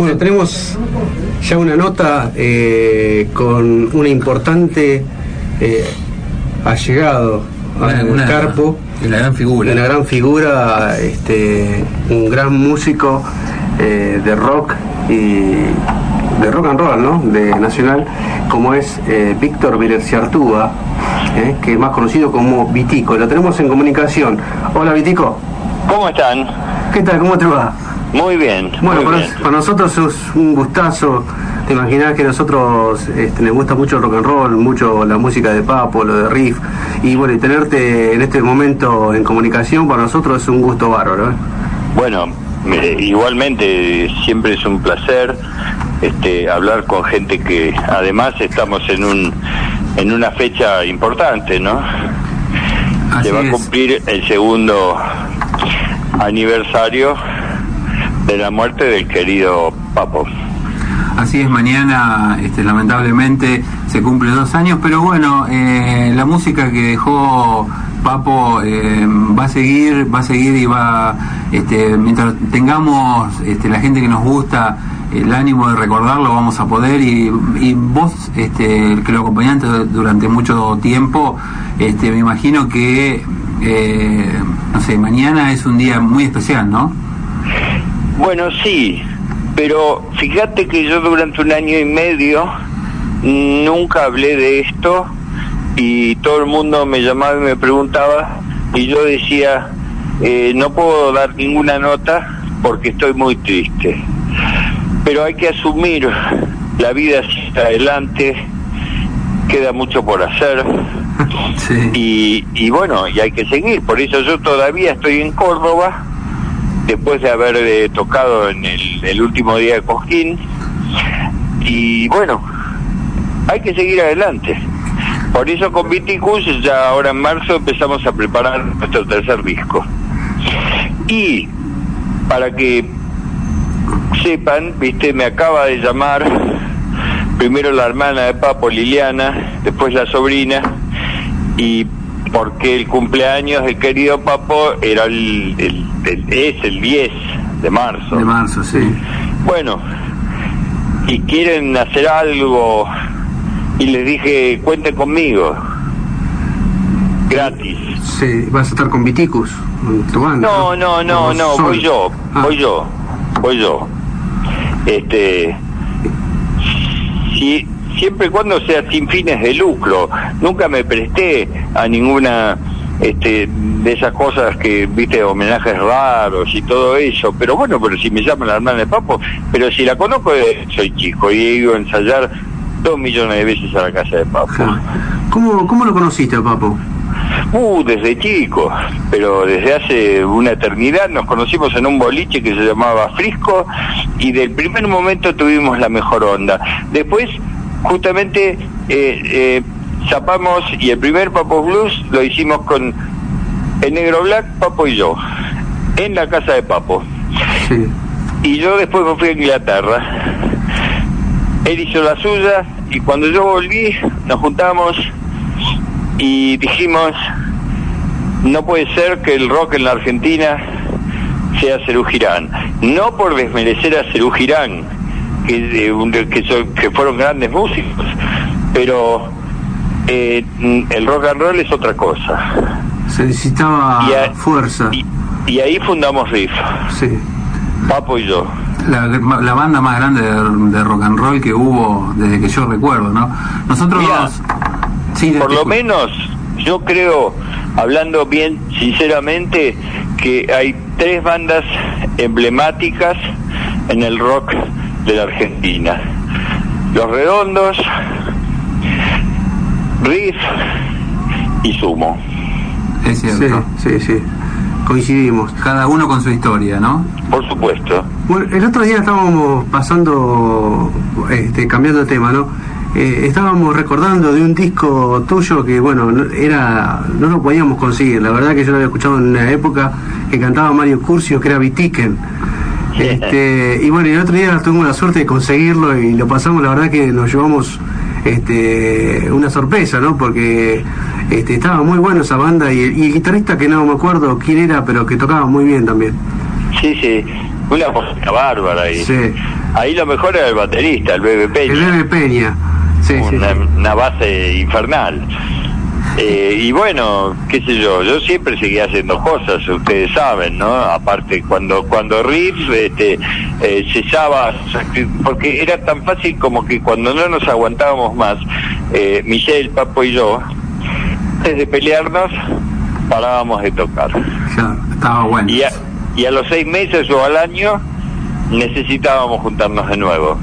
Bueno, tenemos ya una nota eh, con una importante eh, allegado al Una- Carpo, una gran figura. una gran figura, este, un gran músico eh, de rock y de rock and roll, ¿no? De nacional, como es eh, Víctor Vilerciartúa, eh, que es más conocido como Vitico. Lo tenemos en comunicación. Hola Vitico, ¿Cómo están? ¿qué tal? ¿Cómo te va? Muy bien. Bueno, muy para, bien. para nosotros es un gustazo. Te imaginas que nosotros este, nos gusta mucho el rock and roll, mucho la música de Papo, lo de Riff. Y bueno, y tenerte en este momento en comunicación para nosotros es un gusto bárbaro. ¿eh? Bueno, eh, igualmente siempre es un placer este, hablar con gente que además estamos en un en una fecha importante, ¿no? Así Se va a cumplir el segundo aniversario de la muerte del querido Papo. Así es, mañana este, lamentablemente se cumple dos años, pero bueno, eh, la música que dejó Papo eh, va a seguir, va a seguir y va, este, mientras tengamos este, la gente que nos gusta el ánimo de recordarlo, vamos a poder y, y vos, este, que lo acompañaste durante mucho tiempo, este, me imagino que, eh, no sé, mañana es un día muy especial, ¿no? Bueno, sí, pero fíjate que yo durante un año y medio nunca hablé de esto y todo el mundo me llamaba y me preguntaba y yo decía, eh, no puedo dar ninguna nota porque estoy muy triste. Pero hay que asumir, la vida sigue adelante, queda mucho por hacer Sí. y, y bueno, y hay que seguir. Por eso yo todavía estoy en Córdoba, después de haber eh, tocado en el, el último día de Cosquín. Y bueno, hay que seguir adelante. Por eso con Viticus ya ahora en marzo empezamos a preparar nuestro tercer disco. Y para que sepan, viste, me acaba de llamar primero la hermana de Papo, Liliana, después la sobrina, y porque el cumpleaños del querido Papo era el, el- el- es el 10 de marzo. De marzo, sí. Bueno, y quieren hacer algo, y les dije, cuenten conmigo, gratis. Sí, vas a estar con Viticus, banda. No, no, no, ¿O no, voy yo, Ah, voy yo, voy yo. Este, si, siempre y cuando sea sin fines de lucro, nunca me presté a ninguna este, de esas cosas que, viste, homenajes raros y todo eso, pero bueno, pero si me llaman la hermana de Papo, pero si la conozco, eh, soy chico y he ido a ensayar dos millones de veces a la casa de Papo. claro. ¿Cómo, ¿Cómo lo conociste, Papo? Uh, desde chico, pero desde hace una eternidad nos conocimos en un boliche que se llamaba Frisco y del primer momento tuvimos la mejor onda. Después, justamente, eh, eh, zapamos y el primer Papo Blues lo hicimos con el Negro Black, Papo y yo, en la casa de Papo. Sí. Y yo después me fui a Inglaterra. Él hizo la suya y cuando yo volví nos juntamos y dijimos, no puede ser que el rock en la Argentina sea Cerú Girán. No por desmerecer a Cerú Girán, que, un- que, son- que fueron grandes músicos, pero eh, el rock and roll es otra cosa. Se necesitaba Y a- fuerza. Y, y ahí fundamos Riff, Sí. Papo y yo. La, la banda más grande de, de rock and roll que hubo desde que yo recuerdo, ¿no? Nosotros... Mira, sí, Por lo menos, yo creo, hablando bien sinceramente, que hay tres bandas emblemáticas en el rock de la Argentina. Los Redondos, Riff y Sumo. Es cierto. sí, sí. Coincidimos. Cada uno con su historia, ¿no? Por supuesto. Bueno, el otro día estábamos pasando, este, cambiando de tema, ¿no? Eh, estábamos recordando de un disco tuyo que, bueno, no, era no lo podíamos conseguir. La verdad que yo lo había escuchado en una época que cantaba Mario Curcio, que era Vitiken. Este, y bueno, el otro día tuvimos la suerte de conseguirlo y lo pasamos, la verdad que nos llevamos este, una sorpresa, ¿no? Porque este, estaba muy bueno esa banda y, y el guitarrista que no me acuerdo quién era, pero que tocaba muy bien también. Sí, sí. Una música bárbara. Sí. Ahí lo mejor era el baterista, el Bebe Peña. El Bebe Peña. Sí, sí, una, sí. una base infernal. Eh, y bueno, qué sé yo, yo siempre seguía haciendo cosas, ustedes saben, ¿no? Aparte, cuando cuando Riff este, eh, cesaba, porque era tan fácil como que cuando no nos aguantábamos más, eh, Michelle, Papo y yo, antes de pelearnos, parábamos de tocar. Estaba bueno. Y a, y a los seis meses o al año necesitábamos juntarnos de nuevo.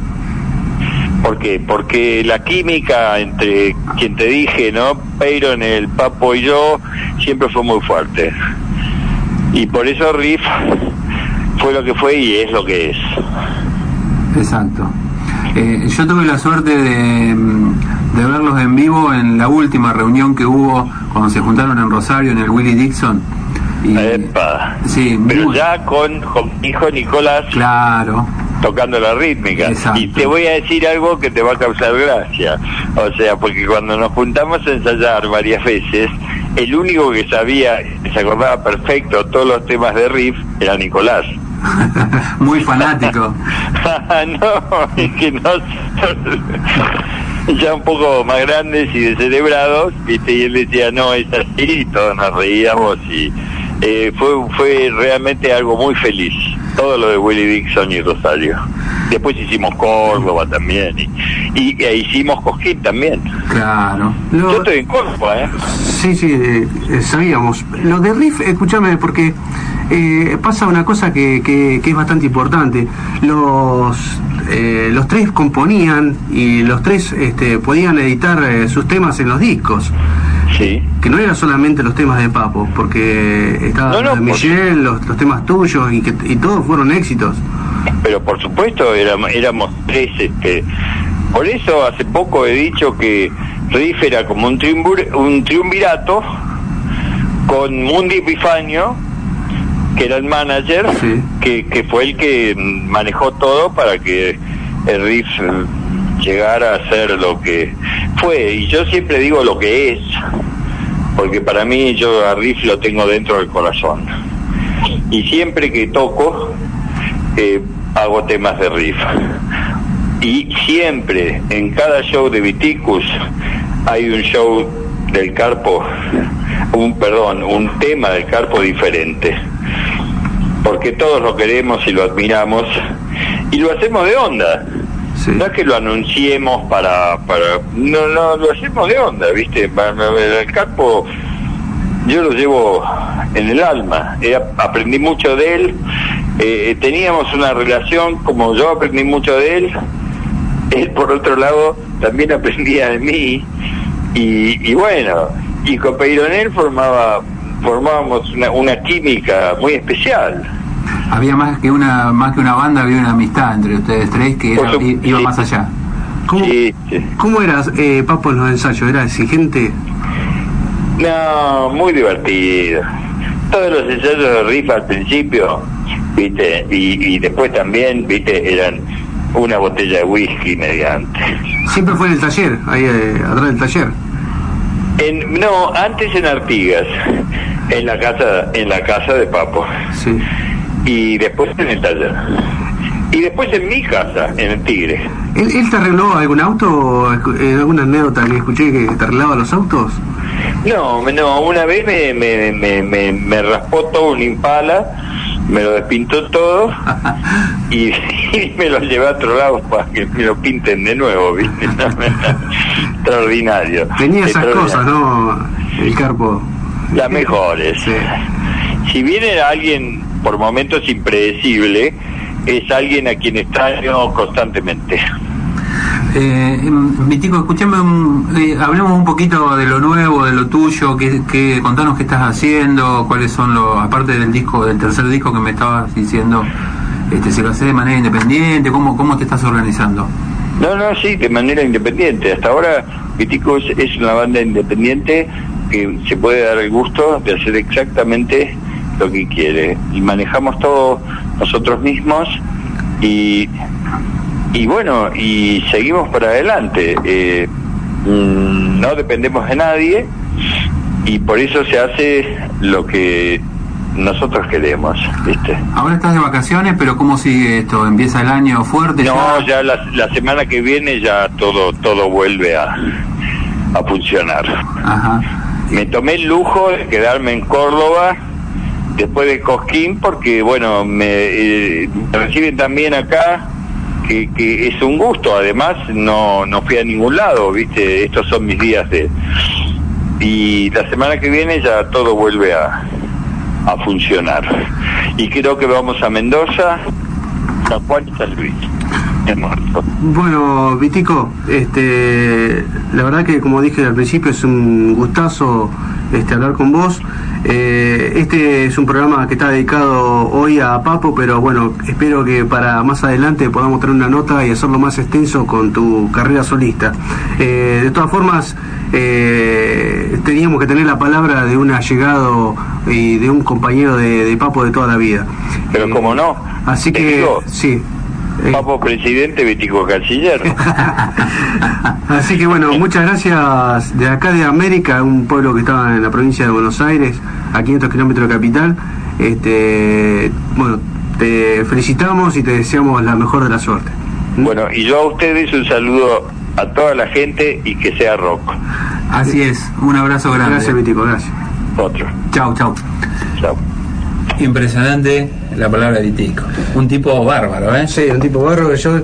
¿Por qué? Porque la química entre quien te dije, ¿no? Peyron, el Papo y yo, siempre fue muy fuerte. Y por eso Riff fue lo que fue y es lo que es. Exacto. Eh, yo tuve la suerte de, de verlos en vivo en la última reunión que hubo cuando se juntaron en Rosario, en el Willie Dixon. Y, Epa. Sí, Pero muy- ya con, con hijo Nicolás Claro, tocando la rítmica. Exacto. Y te voy a decir algo que te va a causar gracia. O sea, porque cuando nos juntamos a ensayar varias veces, el único que sabía, que se acordaba perfecto todos los temas de riff, era Nicolás. muy fanático. no, es que no. ya un poco más grandes y descerebrados, ¿viste? y él decía, no, es así, y todos nos reíamos y eh, fue, fue realmente algo muy feliz, todo lo de Willie Dixon y Rosario. Después hicimos Córdoba también y, y, e hicimos Cosquín también. Claro. Lo- Yo estoy en Córdoba, ¿eh? Sí, sí, eh, sabíamos. Lo de Riff, escúchame, porque eh, pasa una cosa que, que, que es bastante importante. Los, eh, los tres componían y los tres este, podían editar eh, sus temas en los discos. Sí. Que no eran solamente los temas de Papo, porque estaban No, no, los de por- Michelle, los, los temas tuyos y, que, y todos fueron éxitos. pero por supuesto éramos, éramos tres este por eso hace poco he dicho que Riff era como un, triunvir- un triunvirato con Mundi Epifanio que era el manager Sí. que, que fue el que manejó todo para que el Riff llegara a ser lo que fue y yo siempre digo lo que es porque para mí yo a Riff lo tengo dentro del corazón y siempre que toco eh, hago temas de riff. Y siempre, en cada show de Viticus, hay un show del Carpo, un perdón, un tema del Carpo diferente. Porque todos lo queremos y lo admiramos y lo hacemos de onda. Sí. No es que lo anunciemos para, para no, no, lo hacemos de onda, ¿viste? El Carpo yo lo llevo en el alma. Eh, aprendí mucho de él. Eh, teníamos una relación, como yo aprendí mucho de él, él por otro lado también aprendía de mí. Y, y bueno, y con Peironel formaba, formábamos una, una química muy especial. Había más que una más que una banda, había una amistad entre ustedes tres que era- su- iba sí. más allá. ¿Cómo, Sí, sí. ¿cómo eras, eh, Papo, en los ensayos? ¿Era exigente? No, muy divertido. Todos los ensayos de riff al principio, viste, y, y después también, viste, eran una botella de whisky mediante. Siempre fue en el taller, ahí eh, atrás del taller. En, no, antes en Artigas, en la casa, en la casa de Papo, Sí. Y después en el taller. Y después en mi casa, en el Tigre. ¿Él, él te arregló algún auto? eh, ¿Alguna anécdota que escuché que te arreglaba los autos? No, no, una vez me, me, me, me, me raspó todo un impala, me lo despintó todo y, y me lo llevé a otro lado para que me lo pinten de nuevo, ¿viste? Extraordinario. Tenía esas Extraordinario. cosas, ¿no? El carpo. Las mejores. Sí. Si bien era alguien por momentos impredecible, es alguien a quien extraño constantemente. Eh, Vitico, escuchame, un- eh, hablemos un poquito de lo nuevo, de lo tuyo, que, que contanos qué estás haciendo, cuáles son los, aparte del disco, del tercer disco que me estabas diciendo, este, si lo haces de manera independiente, cómo, cómo te estás organizando. No, no, sí, de manera independiente. Hasta ahora Viticos es una banda independiente que se puede dar el gusto de hacer exactamente lo que quiere. Y manejamos todo nosotros mismos y, y bueno, y seguimos para adelante. Eh, mm, no dependemos de nadie y por eso se hace lo que nosotros queremos, ¿viste? Ahora estás de vacaciones, pero ¿cómo sigue esto? ¿Empieza el año fuerte? No, ya la, la semana que viene ya todo todo vuelve a, a funcionar. Ajá. Me tomé el lujo de quedarme en Córdoba después de Cosquín porque, bueno, me, eh, reciben también acá, que, es un gusto. Además, no, no fui a ningún lado, ¿viste? Estos son mis días de... Y la semana que viene ya todo vuelve a, a funcionar. Y creo que vamos a Mendoza, San Juan y San Luis. Bueno, Vitico, este, la verdad que como dije al principio es un gustazo este, hablar con vos. Eh, este es un programa que está dedicado hoy a Papo, pero bueno, espero que para más adelante podamos tener una nota y hacerlo más extenso con tu carrera solista. Eh, de todas formas, eh, teníamos que tener la palabra de un allegado y de un compañero de, de Papo de toda la vida. Pero como no, Así que, digo, sí. Papo presidente, Vitico canciller. Así que bueno, muchas gracias de acá de América, un pueblo que estaba en la provincia de Buenos Aires, a 500 kilómetros de capital. Este, bueno, te felicitamos y te deseamos la mejor de la suerte. Bueno, y yo a ustedes un saludo a toda la gente y que sea rock. Así es, un abrazo grande. Gracias, Vitico, gracias. Otro. Chau, chau. Chao. Impresionante la palabra Vitico. Un tipo bárbaro, ¿eh? Sí, un tipo barro que yo